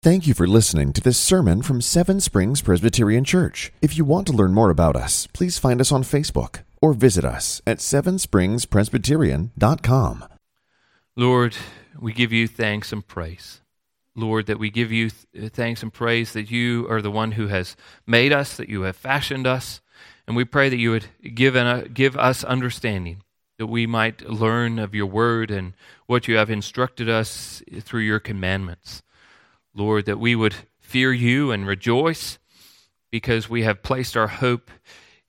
Thank you for listening to this sermon from Seven Springs Presbyterian Church. If you want to learn more about us, please find us on Facebook or visit us at sevenspringspresbyterian.com. Lord, we give you thanks and praise. Lord, that we give you th- uh, thanks and praise that you are the one who has made us, that you have fashioned us, and we pray that you would give, an, uh, give us understanding, that we might learn of your word and what you have instructed us through your commandments. Lord, that we would fear you and rejoice because we have placed our hope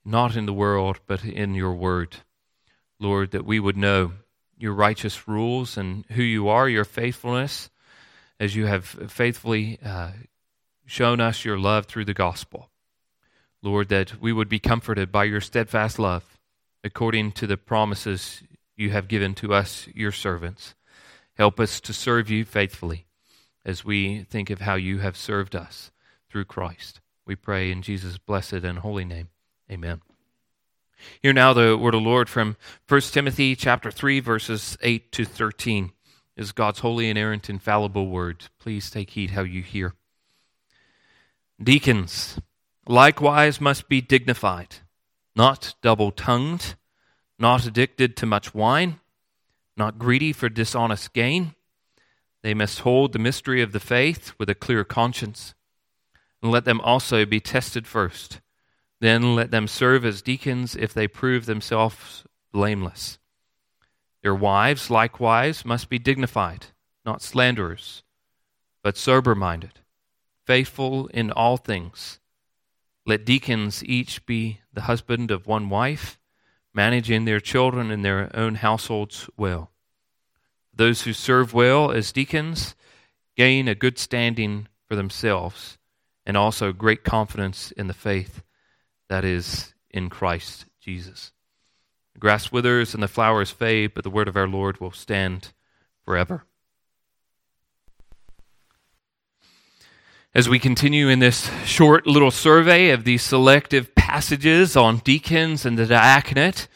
not in the world, but in your word. Lord, that we would know your righteous rules and who you are, your faithfulness, as you have faithfully uh, shown us your love through the gospel. Lord, that we would be comforted by your steadfast love according to the promises you have given to us, your servants. Help us to serve you faithfully as we think of how you have served us through Christ. We pray in Jesus' blessed and holy name. Amen. Hear now the word of the Lord from 1 Timothy chapter 3 verses 8 to 13 is God's holy and inerrant infallible word. Please take heed how you hear. Deacons likewise must be dignified, not double-tongued, not addicted to much wine, not greedy for dishonest gain. They must hold the mystery of the faith with a clear conscience, and let them also be tested first then let them serve as deacons if they prove themselves blameless. Their wives, likewise, must be dignified, not slanderers, but sober minded, faithful in all things. Let deacons each be the husband of one wife, managing their children and their own households well. Those who serve well as deacons gain a good standing for themselves and also great confidence in the faith that is in Christ Jesus. The grass withers and the flowers fade, but the word of our Lord will stand forever. As we continue in this short little survey of these selective passages on deacons and the diaconate,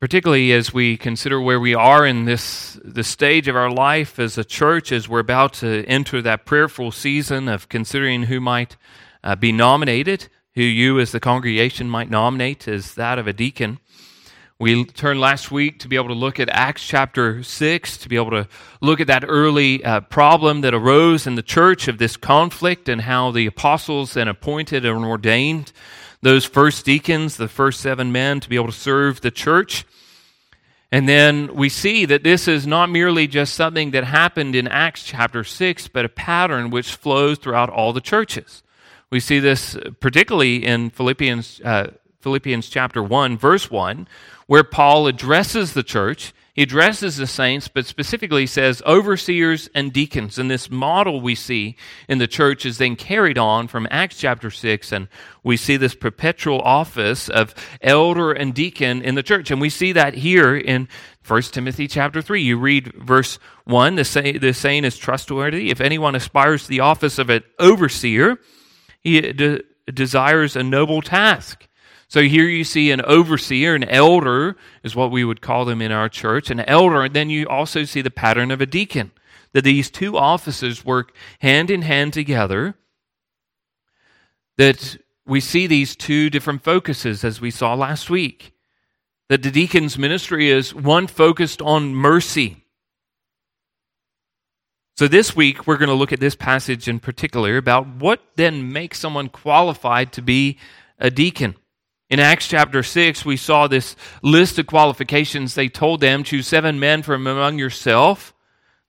particularly as we consider where we are in this the stage of our life as a church, as we're about to enter that prayerful season of considering who might uh, be nominated who you as the congregation might nominate as that of a deacon. We turned last week to be able to look at Acts chapter 6, to be able to look at that early uh, problem that arose in the church of this conflict and how the apostles then appointed and ordained those first deacons, the first seven men, to be able to serve the church. And then we see that this is not merely just something that happened in Acts chapter 6, but a pattern which flows throughout all the churches. We see this particularly in Philippians, uh, Philippians chapter 1, verse 1, where Paul addresses the church. He addresses the saints, but specifically says overseers and deacons. And this model we see in the church is then carried on from Acts chapter 6. And we see this perpetual office of elder and deacon in the church. And we see that here in 1 Timothy chapter 3. You read verse 1, the, say, the saying is trustworthy. If anyone aspires to the office of an overseer, he de- desires a noble task. So here you see an overseer, an elder is what we would call them in our church, an elder, and then you also see the pattern of a deacon. That these two offices work hand in hand together. That we see these two different focuses as we saw last week. That the deacon's ministry is one focused on mercy so, this week, we're going to look at this passage in particular about what then makes someone qualified to be a deacon. In Acts chapter 6, we saw this list of qualifications. They told them, Choose seven men from among yourself.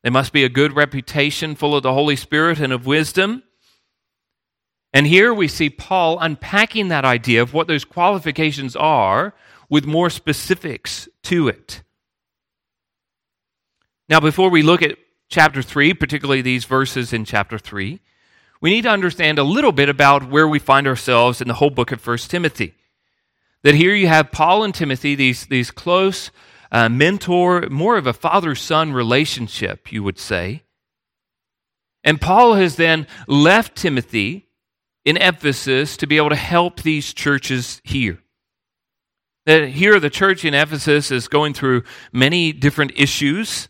They must be a good reputation, full of the Holy Spirit and of wisdom. And here we see Paul unpacking that idea of what those qualifications are with more specifics to it. Now, before we look at chapter 3, particularly these verses in chapter 3, we need to understand a little bit about where we find ourselves in the whole book of 1 Timothy. That here you have Paul and Timothy, these, these close uh, mentor, more of a father son relationship, you would say. And Paul has then left Timothy in Ephesus to be able to help these churches here. That here, the church in Ephesus is going through many different issues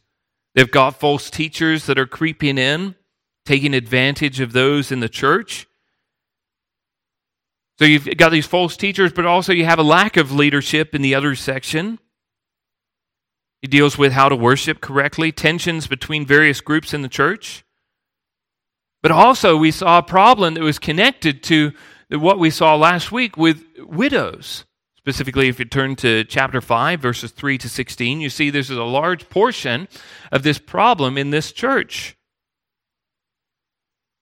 They've got false teachers that are creeping in. taking advantage of those in the church. So you've got these false teachers, but also you have a lack of leadership in the other section. He deals with how to worship correctly, tensions between various groups in the church. But also, we saw a problem that was connected to what we saw last week with widows. Specifically, if you turn to chapter 5, verses 3 to 16, you see this is a large portion of this problem in this church.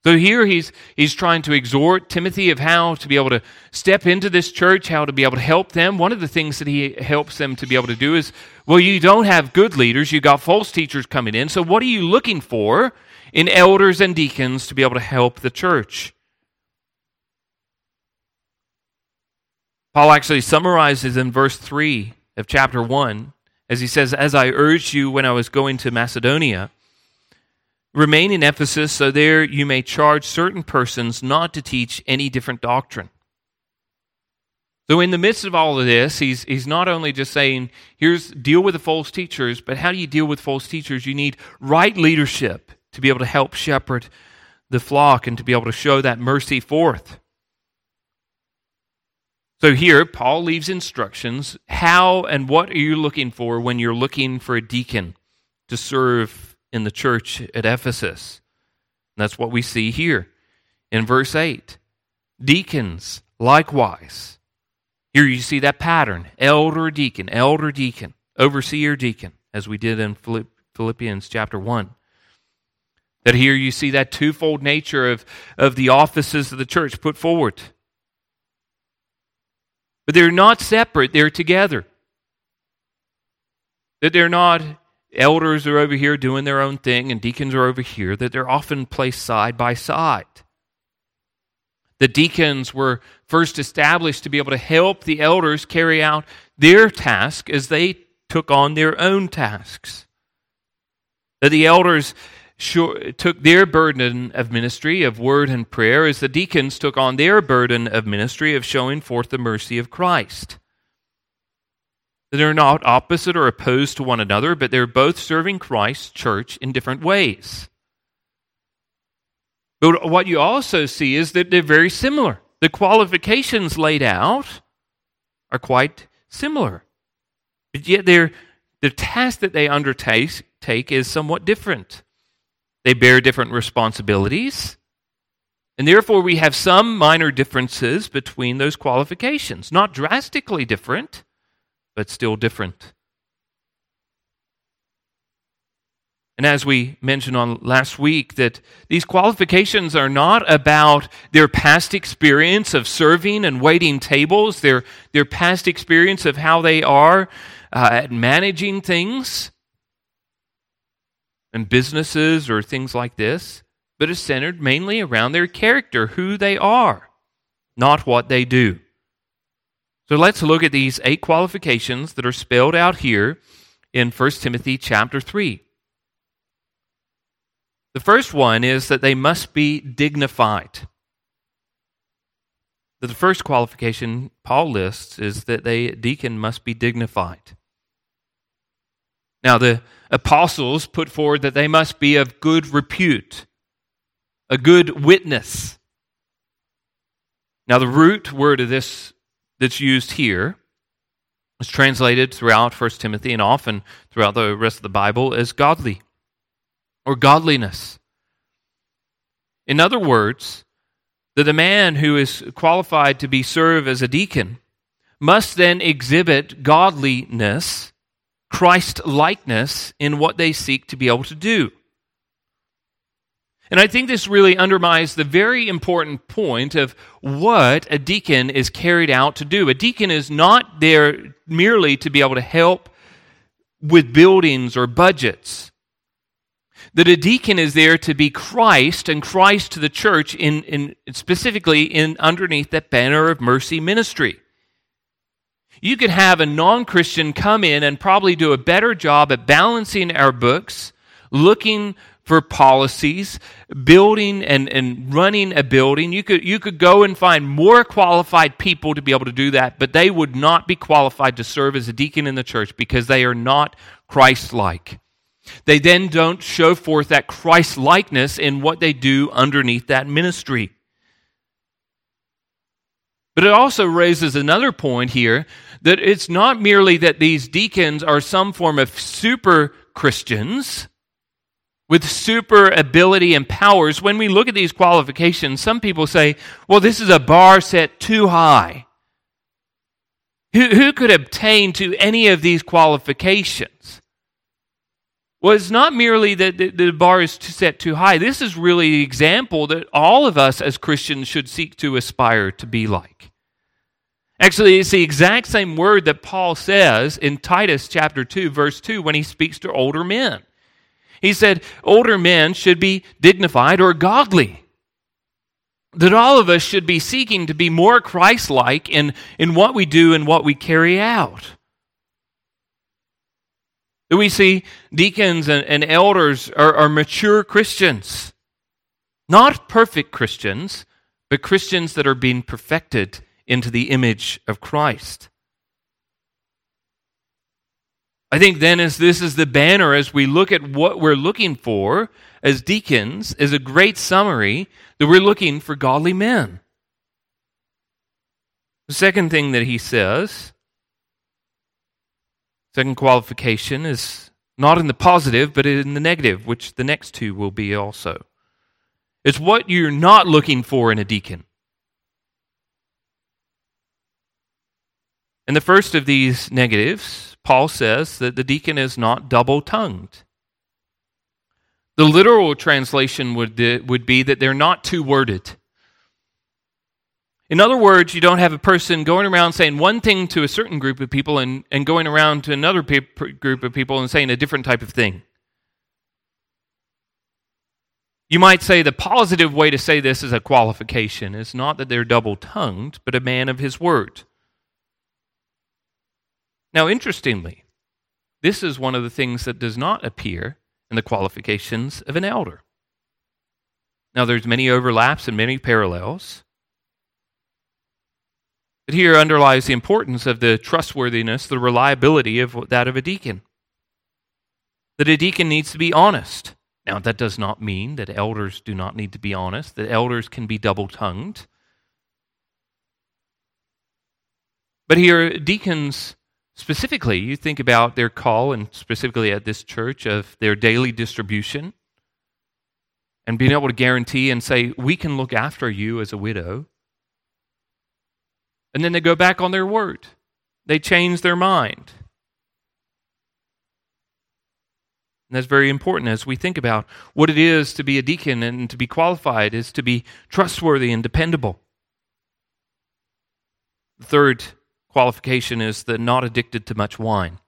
So here he's, he's trying to exhort Timothy of how to be able to step into this church, how to be able to help them. One of the things that he helps them to be able to do is, well, you don't have good leaders, you got false teachers coming in. So what are you looking for in elders and deacons to be able to help the church? Paul actually summarizes in verse 3 of chapter 1 as he says, As I urged you when I was going to Macedonia, remain in Ephesus so there you may charge certain persons not to teach any different doctrine. So, in the midst of all of this, he's, he's not only just saying, here's deal with the false teachers, but how do you deal with false teachers? You need right leadership to be able to help shepherd the flock and to be able to show that mercy forth. So here, Paul leaves instructions. How and what are you looking for when you're looking for a deacon to serve in the church at Ephesus? And that's what we see here in verse 8. Deacons, likewise. Here you see that pattern elder deacon, elder deacon, overseer deacon, as we did in Philippians chapter 1. That here you see that twofold nature of, of the offices of the church put forward but they're not separate, they're together. That they're not elders are over here doing their own thing and deacons are over here, that they're often placed side by side. The deacons were first established to be able to help the elders carry out their task as they took on their own tasks. That the elders took their burden of ministry of word and prayer as the deacons took on their burden of ministry of showing forth the mercy of Christ. They're not opposite or opposed to one another, but they're both serving Christ's church in different ways. But what you also see is that they're very similar. The qualifications laid out are quite similar. But yet the task that they undertake take is somewhat different. They bear different responsibilities. And therefore, we have some minor differences between those qualifications. Not drastically different, but still different. And as we mentioned on last week, that these qualifications are not about their past experience of serving and waiting tables, their, their past experience of how they are uh, at managing things and businesses or things like this, but is centered mainly around their character, who they are, not what they do. So let's look at these eight qualifications that are spelled out here in 1 Timothy chapter 3. The first one is that they must be dignified. The first qualification Paul lists is that they deacon must be dignified. Now, the apostles put forward that they must be of good repute, a good witness. Now, the root word of this that's used here is translated throughout 1 Timothy and often throughout the rest of the Bible as godly or godliness. In other words, that a man who is qualified to be serve as a deacon must then exhibit godliness Christ likeness in what they seek to be able to do. And I think this really undermines the very important point of what a deacon is carried out to do. A deacon is not there merely to be able to help with buildings or budgets. That a deacon is there to be Christ and Christ to the church in, in specifically in underneath that banner of mercy ministry. You could have a non Christian come in and probably do a better job at balancing our books, looking for policies, building and, and running a building. You could, you could go and find more qualified people to be able to do that, but they would not be qualified to serve as a deacon in the church because they are not Christ like. They then don't show forth that Christ likeness in what they do underneath that ministry. But it also raises another point here that it's not merely that these deacons are some form of super Christians with super ability and powers. When we look at these qualifications, some people say, well, this is a bar set too high. Who, who could obtain to any of these qualifications? Well, it's not merely that the, the bar is set too high. This is really the example that all of us as Christians should seek to aspire to be like. Actually, it's the exact same word that Paul says in Titus chapter 2, verse 2, when he speaks to older men. He said, older men should be dignified or godly that all of us should be seeking to be more Christ like in, in what we do and what we carry out. That we see deacons and, and elders are, are mature Christians, not perfect Christians, but Christians that are being perfected into the image of Christ. I think then, as this is the banner, as we look at what we're looking for as deacons, is a great summary that we're looking for godly men. The second thing that he says, second qualification, is not in the positive, but in the negative, which the next two will be also. It's what you're not looking for in a deacon. And the first of these negatives, Paul says that the deacon is not double tongued. The literal translation would, would be that they're not two worded. In other words, you don't have a person going around saying one thing to a certain group of people and, and going around to another pe- group of people and saying a different type of thing. You might say the positive way to say this is a qualification is not that they're double tongued, but a man of his word. Now, interestingly, this is one of the things that does not appear in the qualifications of an elder. Now, there's many overlaps and many parallels. But here underlies the importance of the trustworthiness, the reliability of that of a deacon. That a deacon needs to be honest. Now, that does not mean that elders do not need to be honest, that elders can be double tongued. But here, deacons Specifically, you think about their call, and specifically at this church, of their daily distribution and being able to guarantee and say, We can look after you as a widow. And then they go back on their word, they change their mind. And that's very important as we think about what it is to be a deacon and to be qualified is to be trustworthy and dependable. The third qualification is the not addicted to much wine.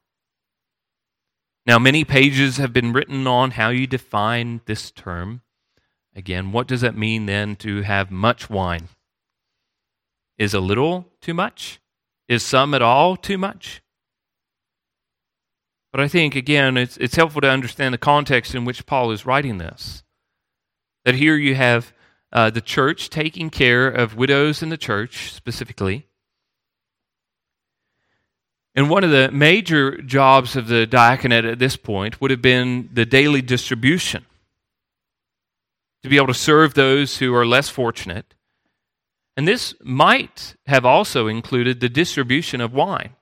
Now, many pages have been written on how you define this term. Again, what does it mean then to have much wine? Is a little too much? Is some at all too much? But I think, again, it's, it's helpful to understand the context in which Paul is writing this. That here you have uh, the church taking care of widows in the church specifically. And one of the major jobs of the diaconate at this point would have been the daily distribution to be able to serve those who are less fortunate. And this might have also included the distribution of wine.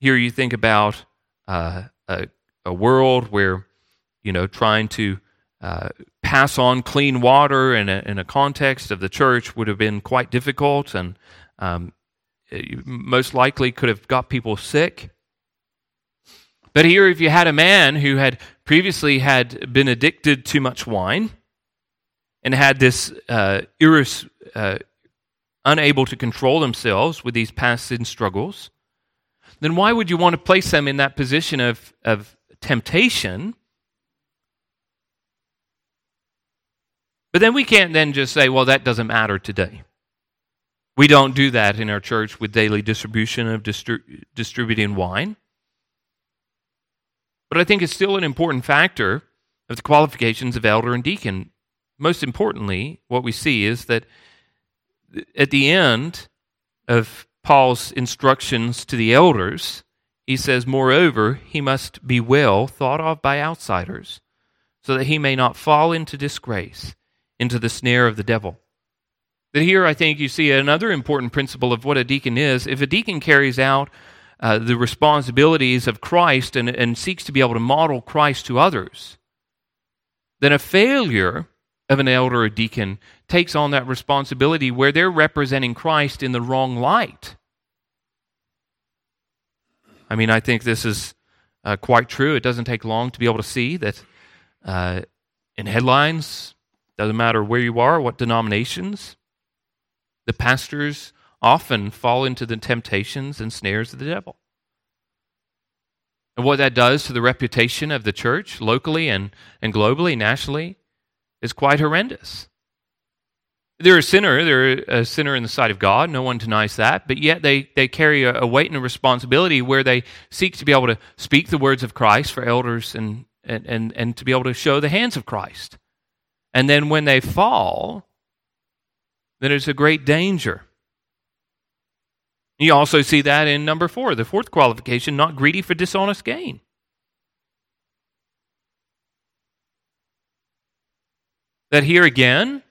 Here you think about uh, a, a, world where, you know, trying to uh, pass on clean water in a, in a context of the church would have been quite difficult. And um, most likely could have got people sick. But here, if you had a man who had previously had been addicted to much wine and had this uh, iris, uh, unable to control themselves with these past sin struggles, then why would you want to place them in that position of, of temptation? But then we can't then just say, well, that doesn't matter today. We don't do that in our church with daily distribution of distri- distributing wine. But I think it's still an important factor of the qualifications of elder and deacon. Most importantly, what we see is that at the end of Paul's instructions to the elders he says, Moreover, he must be well thought of by outsiders, so that he may not fall into disgrace, into the snare of the devil. But here I think you see another important principle of what a deacon is. If a deacon carries out uh, the responsibilities of Christ and, and seeks to be able to model Christ to others, then a failure of an elder or deacon takes on that responsibility where they're representing Christ in the wrong light. I mean, I think this is uh, quite true. It doesn't take long to be able to see that uh, in headlines, doesn't matter where you are, what denominations, the pastors often fall into the temptations and snares of the devil. And what that does to the reputation of the church, locally and, and globally, nationally, is quite horrendous. They're a sinner. They're a sinner in the sight of God. No one denies that. But yet they, they carry a, a, weight and a responsibility where they seek to be able to speak the words of Christ for elders and, and, and, and to be able to show the hands of Christ. And then when they fall, then there's a great danger. You also see that in number four, the fourth qualification not greedy for dishonest gain. That here again,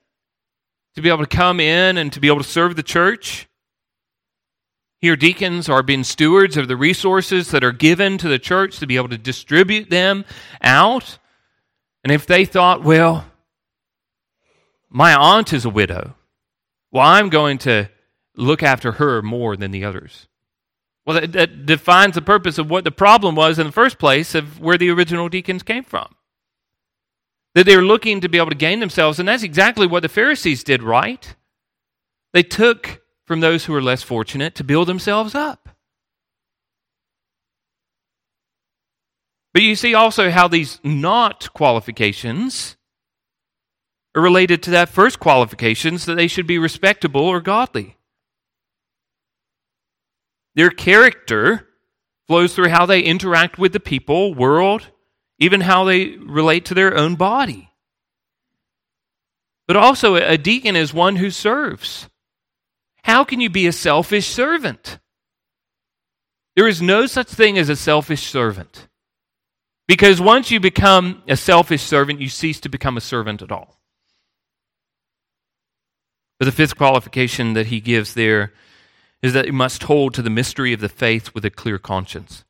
to be able to come in and to be able to serve the church. Here, deacons are being stewards of the resources that are given to the church to be able to distribute them out. And if they thought, well, my aunt is a widow, well, I'm going to look after her more than the others. Well, that, that defines the purpose of what the problem was in the first place of where the original deacons came from that they were looking to be able to gain themselves. And that's exactly what the Pharisees did, right? They took from those who were less fortunate to build themselves up. But you see also how these not qualifications are related to that first qualification, qualifications that they should be respectable or godly. Their character flows through how they interact with the people, world, even how they relate to their own body. But also, a deacon is one who serves. How can you be a selfish servant? There is no such thing as a selfish servant. Because once you become a selfish servant, you cease to become a servant at all. But the fifth qualification that he gives there is that you must hold to the mystery of the faith with a clear conscience.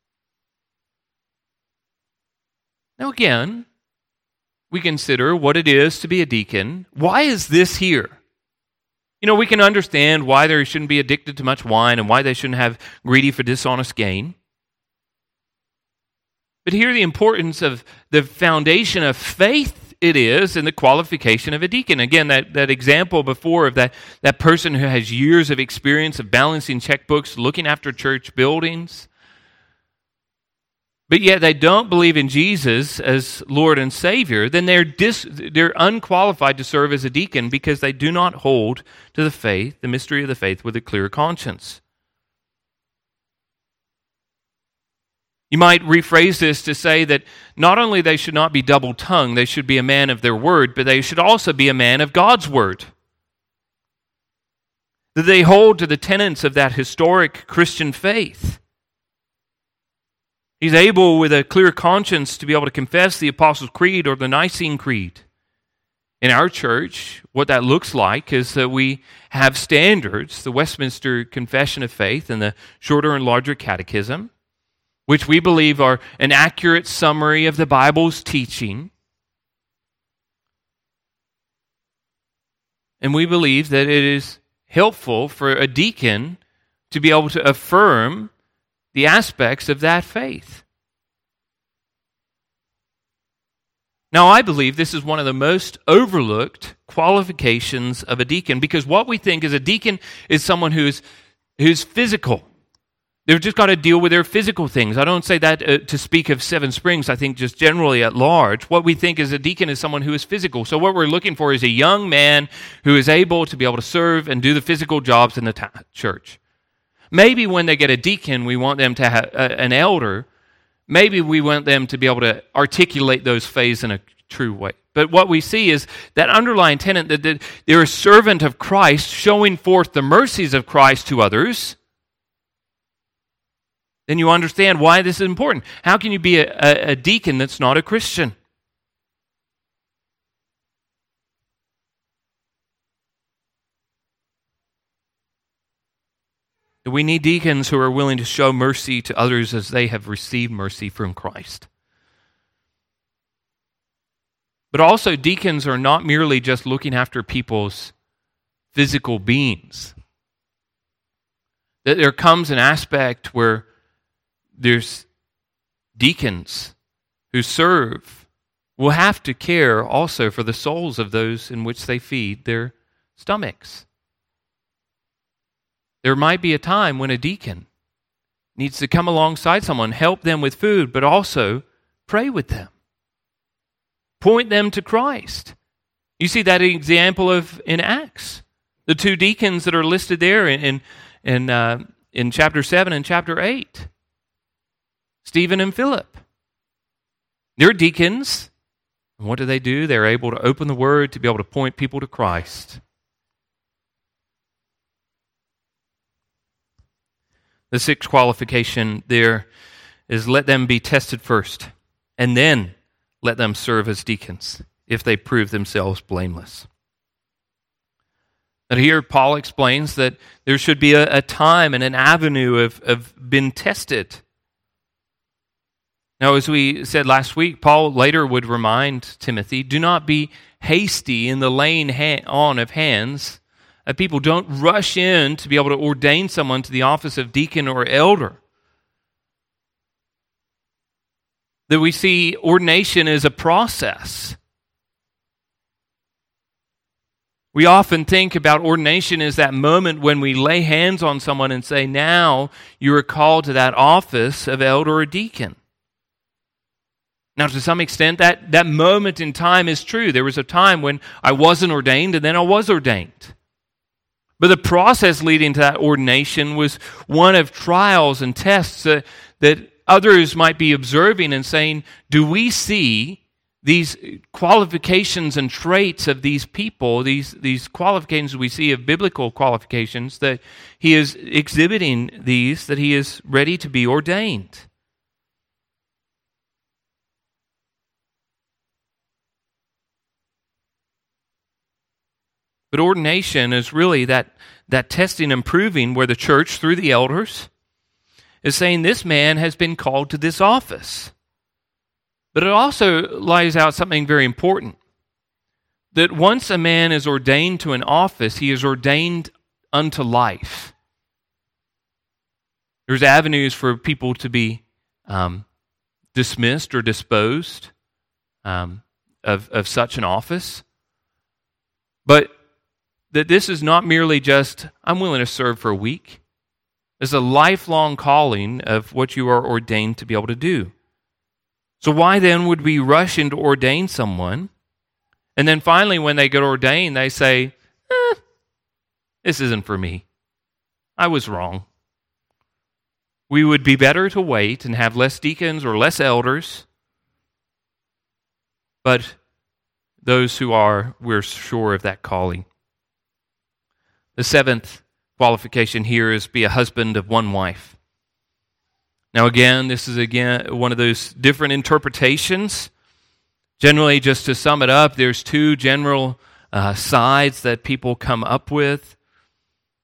Now, again, we consider what it is to be a deacon. Why is this here? You know, we can understand why they shouldn't be addicted to much wine and why they shouldn't have greedy for dishonest gain. But here, the importance of the foundation of faith it is in the qualification of a deacon. Again, that, that example before of that, that person who has years of experience of balancing checkbooks, looking after church buildings, but yet they don't believe in Jesus as Lord and Savior, then they're, dis, they're unqualified to serve as a deacon because they do not hold to the faith, the mystery of the faith, with a clear conscience. You might rephrase this to say that not only they should not be double tongued, they should be a man of their word, but they should also be a man of God's word. That they hold to the tenets of that historic Christian faith. He's able, with a clear conscience, to be able to confess the Apostles' Creed or the Nicene Creed. In our church, what that looks like is that we have standards, the Westminster Confession of Faith and the Shorter and Larger Catechism, which we believe are an accurate summary of the Bible's teaching. And we believe that it is helpful for a deacon to be able to affirm the aspects of that faith. Now, I believe this is one of the most overlooked qualifications of a deacon because what we think is a deacon is someone who's, who's physical. They've just got to deal with their physical things. I don't say that uh, to speak of Seven Springs. I think just generally at large. What we think is a deacon is someone who is physical. So, what we're looking for is a young man who is able to be able to serve and do the physical jobs in the ta- church. Maybe when they get a deacon, we want them to have uh, an elder. Maybe we want them to be able to articulate those faiths in a true way. But what we see is that underlying tenet that they're a servant of Christ, showing forth the mercies of Christ to others. Then you understand why this is important. How can you be a, a, a deacon that's not a Christian? We need deacons who are willing to show mercy to others as they have received mercy from Christ. But also, deacons are not merely just looking after people's physical beings. That there comes an aspect where there's deacons who serve will have to care also for the souls of those in which they feed their stomachs. There might be a time when a deacon needs to come alongside someone, help them with food, but also pray with them. Point them to Christ. You see that example of in Acts. The two deacons that are listed there in, in, in, uh, in chapter 7 and chapter 8 Stephen and Philip. They're deacons. And what do they do? They're able to open the word to be able to point people to Christ. The sixth qualification there is let them be tested first, and then let them serve as deacons if they prove themselves blameless. And here Paul explains that there should be a, a time and an avenue of, of being tested. Now, as we said last week, Paul later would remind Timothy do not be hasty in the laying on of hands uh, people don't rush in to be able to ordain someone to the office of deacon or elder. That we see ordination as a process. We often think about ordination as that moment when we lay hands on someone and say, Now you are called to that office of elder or deacon. Now, to some extent, that, that moment in time is true. There was a time when I wasn't ordained and then I was ordained. But the process leading to that ordination was one of trials and tests that, that others might be observing and saying, Do we see these qualifications and traits of these people, these, these qualifications we see of biblical qualifications, that he is exhibiting these, that he is ready to be ordained? But ordination is really that, that testing and proving where the church, through the elders, is saying this man has been called to this office. But it also lays out something very important that once a man is ordained to an office, he is ordained unto life. There's avenues for people to be um, dismissed or disposed um, of, of such an office. But that this is not merely just, I'm willing to serve for a week. It's a lifelong calling of what you are ordained to be able to do. So, why then would we rush in to ordain someone? And then finally, when they get ordained, they say, eh, This isn't for me. I was wrong. We would be better to wait and have less deacons or less elders. But those who are, we're sure of that calling. The seventh qualification here is be a husband of one wife. Now, again, this is again one of those different interpretations. Generally, just to sum it up, there's two general uh, sides that people come up with.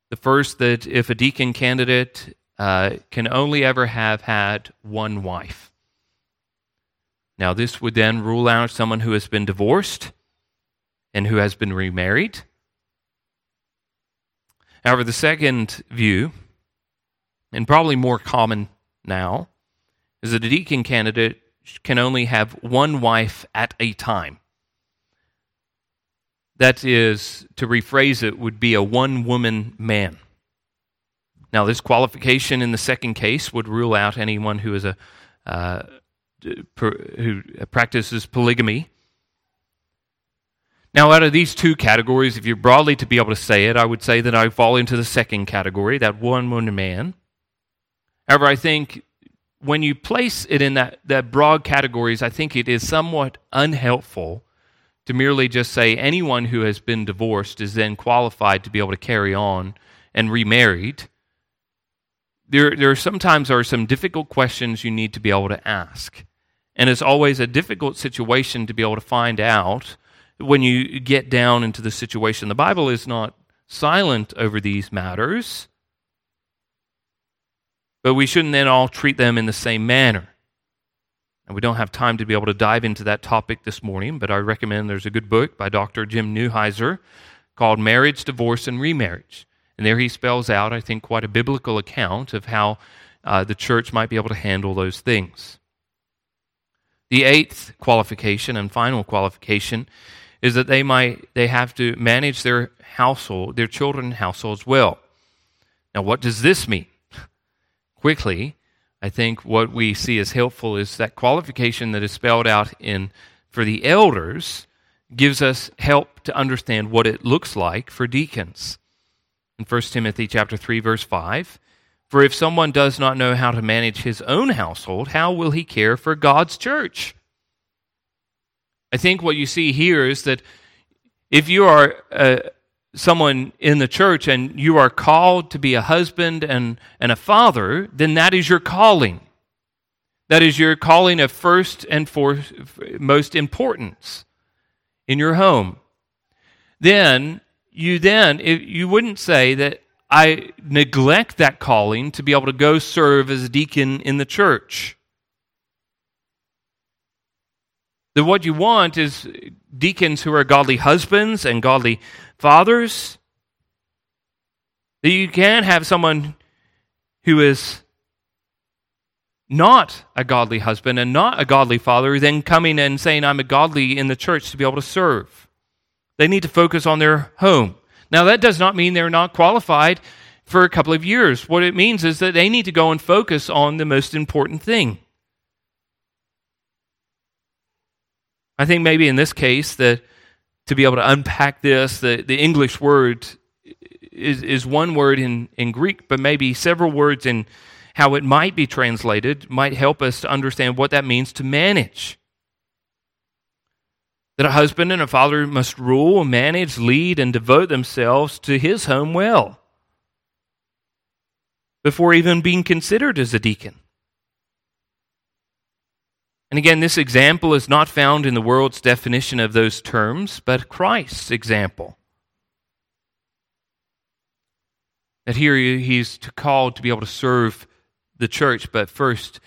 The first, that if a deacon candidate uh, can only ever have had one wife. Now, this would then rule out someone who has been divorced and who has been remarried. However, the second view, and probably more common now, is that a deacon candidate can only have one wife at a time. That is, to rephrase it, would be a one woman man. Now, this qualification in the second case would rule out anyone who is a uh, who practices polygamy now, out of these two categories, if you're broadly to be able to say it, I would say that I fall into the second category, that one woman man. However, I think when you place it in that, that broad categories, I think it is somewhat unhelpful to merely just say anyone who has been divorced is then qualified to be able to carry on and remarried. there, there sometimes are some difficult questions you need to be able to ask. And it's always a difficult situation to be able to find out when you get down into the situation. The Bible is not silent over these matters, but we shouldn't then all treat them in the same manner. And we don't have time to be able to dive into that topic this morning, but I recommend there's a good book by Dr. Jim Newheiser called Marriage, Divorce, and Remarriage. And there he spells out, I think, quite a biblical account of how uh, the church might be able to handle those things. The eighth qualification and final qualification is that they might they have to manage their household, their children households well. Now, what does this mean? Quickly, I think what we see as helpful is that qualification that is spelled out in for the elders gives us help to understand what it looks like for deacons in 1 Timothy chapter 3 verse 5. For if someone does not know how to manage his own household, how will he care for God's church? I think what you see here is that if you are uh, someone in the church and you are called to be a husband and, and a father, then that is your calling. That is your calling of first and most importance in your home. Then you then you wouldn't say that I neglect that calling to be able to go serve as a deacon in the church. That what you want is deacons who are godly husbands and godly fathers. That you can have someone who is not a godly husband and not a godly father, then coming and saying, I'm a godly in the church to be able to serve. They need to focus on their home. Now, that does not mean they're not qualified for a couple of years. What it means is that they need to go and focus on the most important thing. I think maybe in this case that to be able to unpack this, the, the English word is, is one word in, in Greek, but maybe several words in how it might be translated might help us to understand what that means to manage that a husband and a father must rule, manage, lead, and devote themselves to his home well before even being considered as a deacon. And again, this example is not found in the world's definition of those terms, but Christ's example. That here he's called to be able to serve the church, but first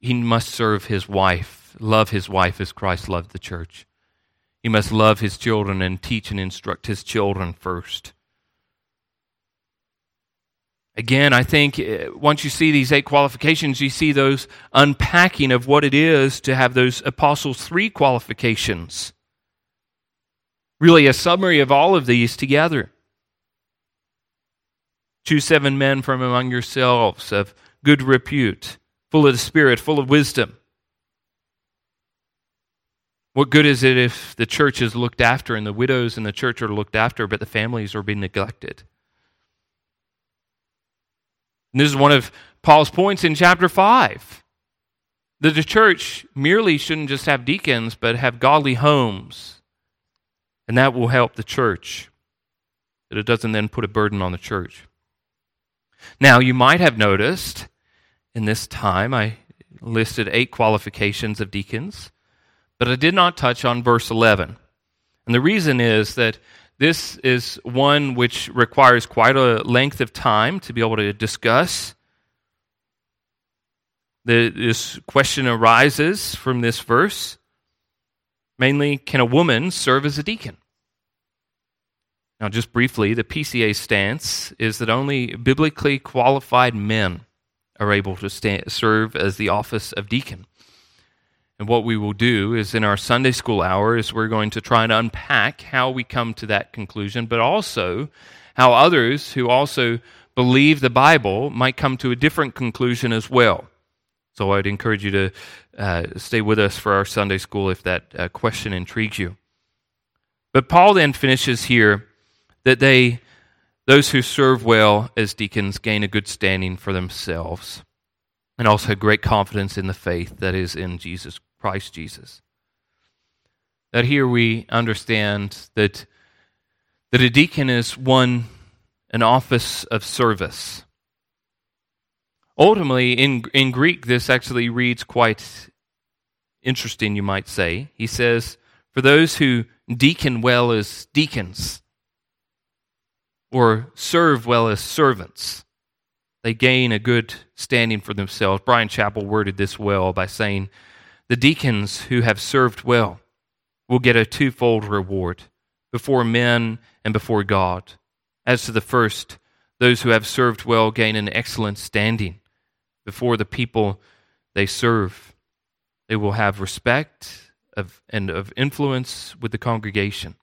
he must serve his wife, love his wife as Christ loved the church. He must love his children and teach and instruct his children first. Again, I think eh, once you see these eight qualifications, you see those unpacking of what it is to have those Apostles' three qualifications. Really, a summary of all of these together. Choose seven men from among yourselves of good repute, full of the Spirit, full of wisdom. What good is it if the church is looked after and the widows in the church are looked after, but the families are being neglected? And this is one of Paul's points in chapter 5 that the church merely shouldn't just have deacons, but have godly homes. And that will help the church, that it doesn't then put a burden on the church. Now, you might have noticed in this time I listed eight qualifications of deacons. But I did not touch on verse 11. And the reason is that this is one which requires quite a length of time to be able to discuss. The, this question arises from this verse. Mainly, can a woman serve as a deacon? Now, just briefly, the PCA stance is that only biblically qualified men are able to stand, serve as the office of deacon. And what we will do is in our Sunday school hour is we're going to try and unpack how we come to that conclusion, but also how others who also believe the Bible might come to a different conclusion as well. So I'd encourage you to uh, stay with us for our Sunday school if that uh, question intrigues you. But Paul then finishes here that they, those who serve well as deacons, gain a good standing for themselves and also great confidence in the faith that is in Jesus Christ Jesus. That here we understand that that a deacon is one an office of service. Ultimately, in, in Greek, this actually reads quite interesting, you might say. He says, For those who deacon well as deacons, or serve well as servants, they gain a good standing for themselves. Brian Chapell worded this well by saying, The deacons who have served well will get a twofold reward before men and before God. As to the first, those who have served well gain an excellent standing before the people they serve. They will have respect of, and of influence with the congregation.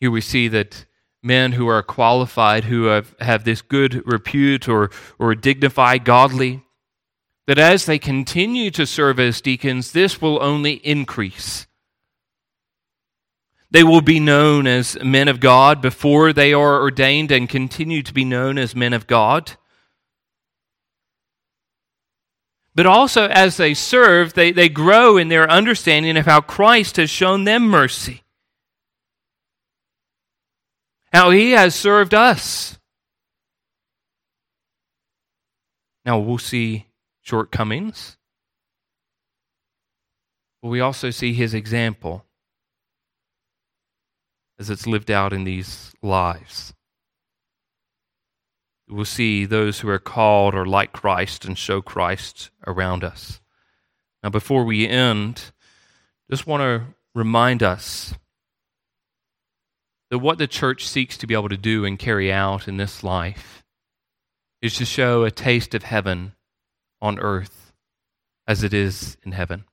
Here we see that men who are qualified, who have, have this good repute or, or dignified, godly, that as they continue to serve as deacons, this will only increase. They will be known as men of God before they are ordained and continue to be known as men of God. But also, as they serve, they, they grow in their understanding of how Christ has shown them mercy, how he has served us. Now, we'll see shortcomings, but we also see his example as it's lived out in these lives. We'll see those who are called are like Christ and show Christ around us. Now, before we end, just want to remind us that what the church seeks to be able to do and carry out in this life is to show a taste of heaven on earth as it is in heaven.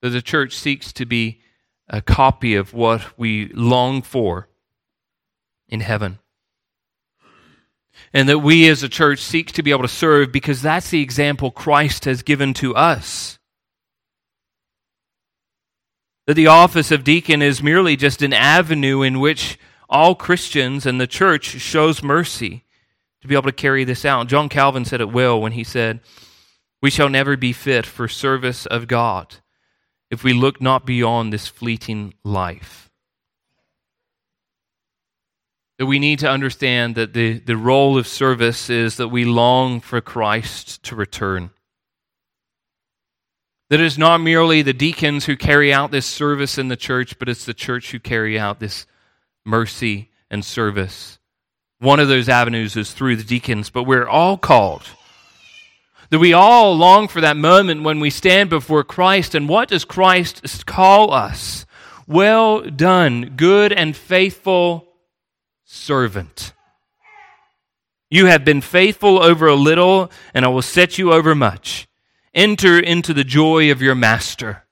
That the church seeks to be a copy of what we long for in heaven. And that we as a church seek to be able to serve because that's the example Christ has given to us. That the office of deacon is merely just an avenue in which all Christians and the church shows mercy to be able to carry this out. John Calvin said it well when he said, We shall never be fit for service of God if we look not beyond this fleeting life. That we need to understand that the, the role of service is that we long for Christ to return. That it is not merely the deacons who carry out this service in the church, but it's the church who carry out this mercy and service. One of those avenues is through the deacons, but we're all called that we all long for that moment when we stand before Christ. And what does Christ call us? Well done, good and faithful servant. You have been faithful over a little, and I will set you over much. Enter into the joy of your master.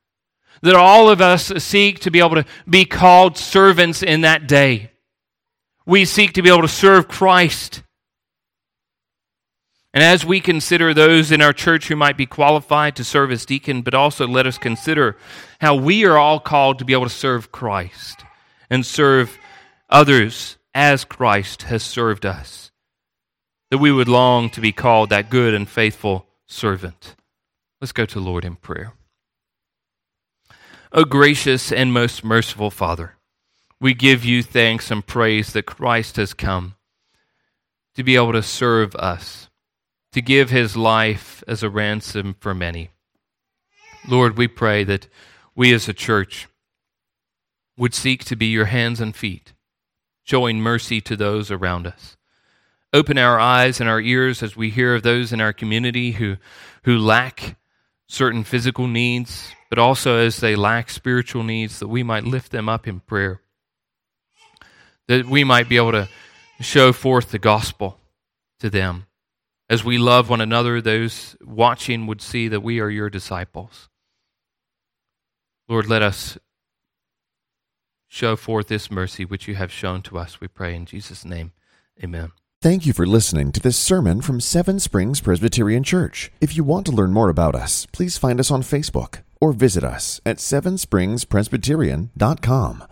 That all of us seek to be able to be called servants in that day. We seek to be able to serve Christ and as we consider those in our church who might be qualified to serve as deacon, but also let us consider how we are all called to be able to serve Christ and serve others as Christ has served us. That we would long to be called that good and faithful servant. Let's go to Lord in prayer. O gracious and most merciful Father, we give you thanks and praise that Christ has come to be able to serve us to give his life as a ransom for many. Lord, we pray that we as a church would seek to be your hands and feet, showing mercy to those around us. Open our eyes and our ears as we hear of those in our community who, who lack certain physical needs, but also as they lack spiritual needs, that we might lift them up in prayer, that we might be able to show forth the gospel to them as we love one another, those watching would see that we are your disciples. Lord, let us show forth this mercy which you have shown to us, we pray in Jesus' name. Amen. Thank you for listening to this sermon from Seven Springs Presbyterian Church. If you want to learn more about us, please find us on Facebook or visit us at sevenspringspresbyterian.com.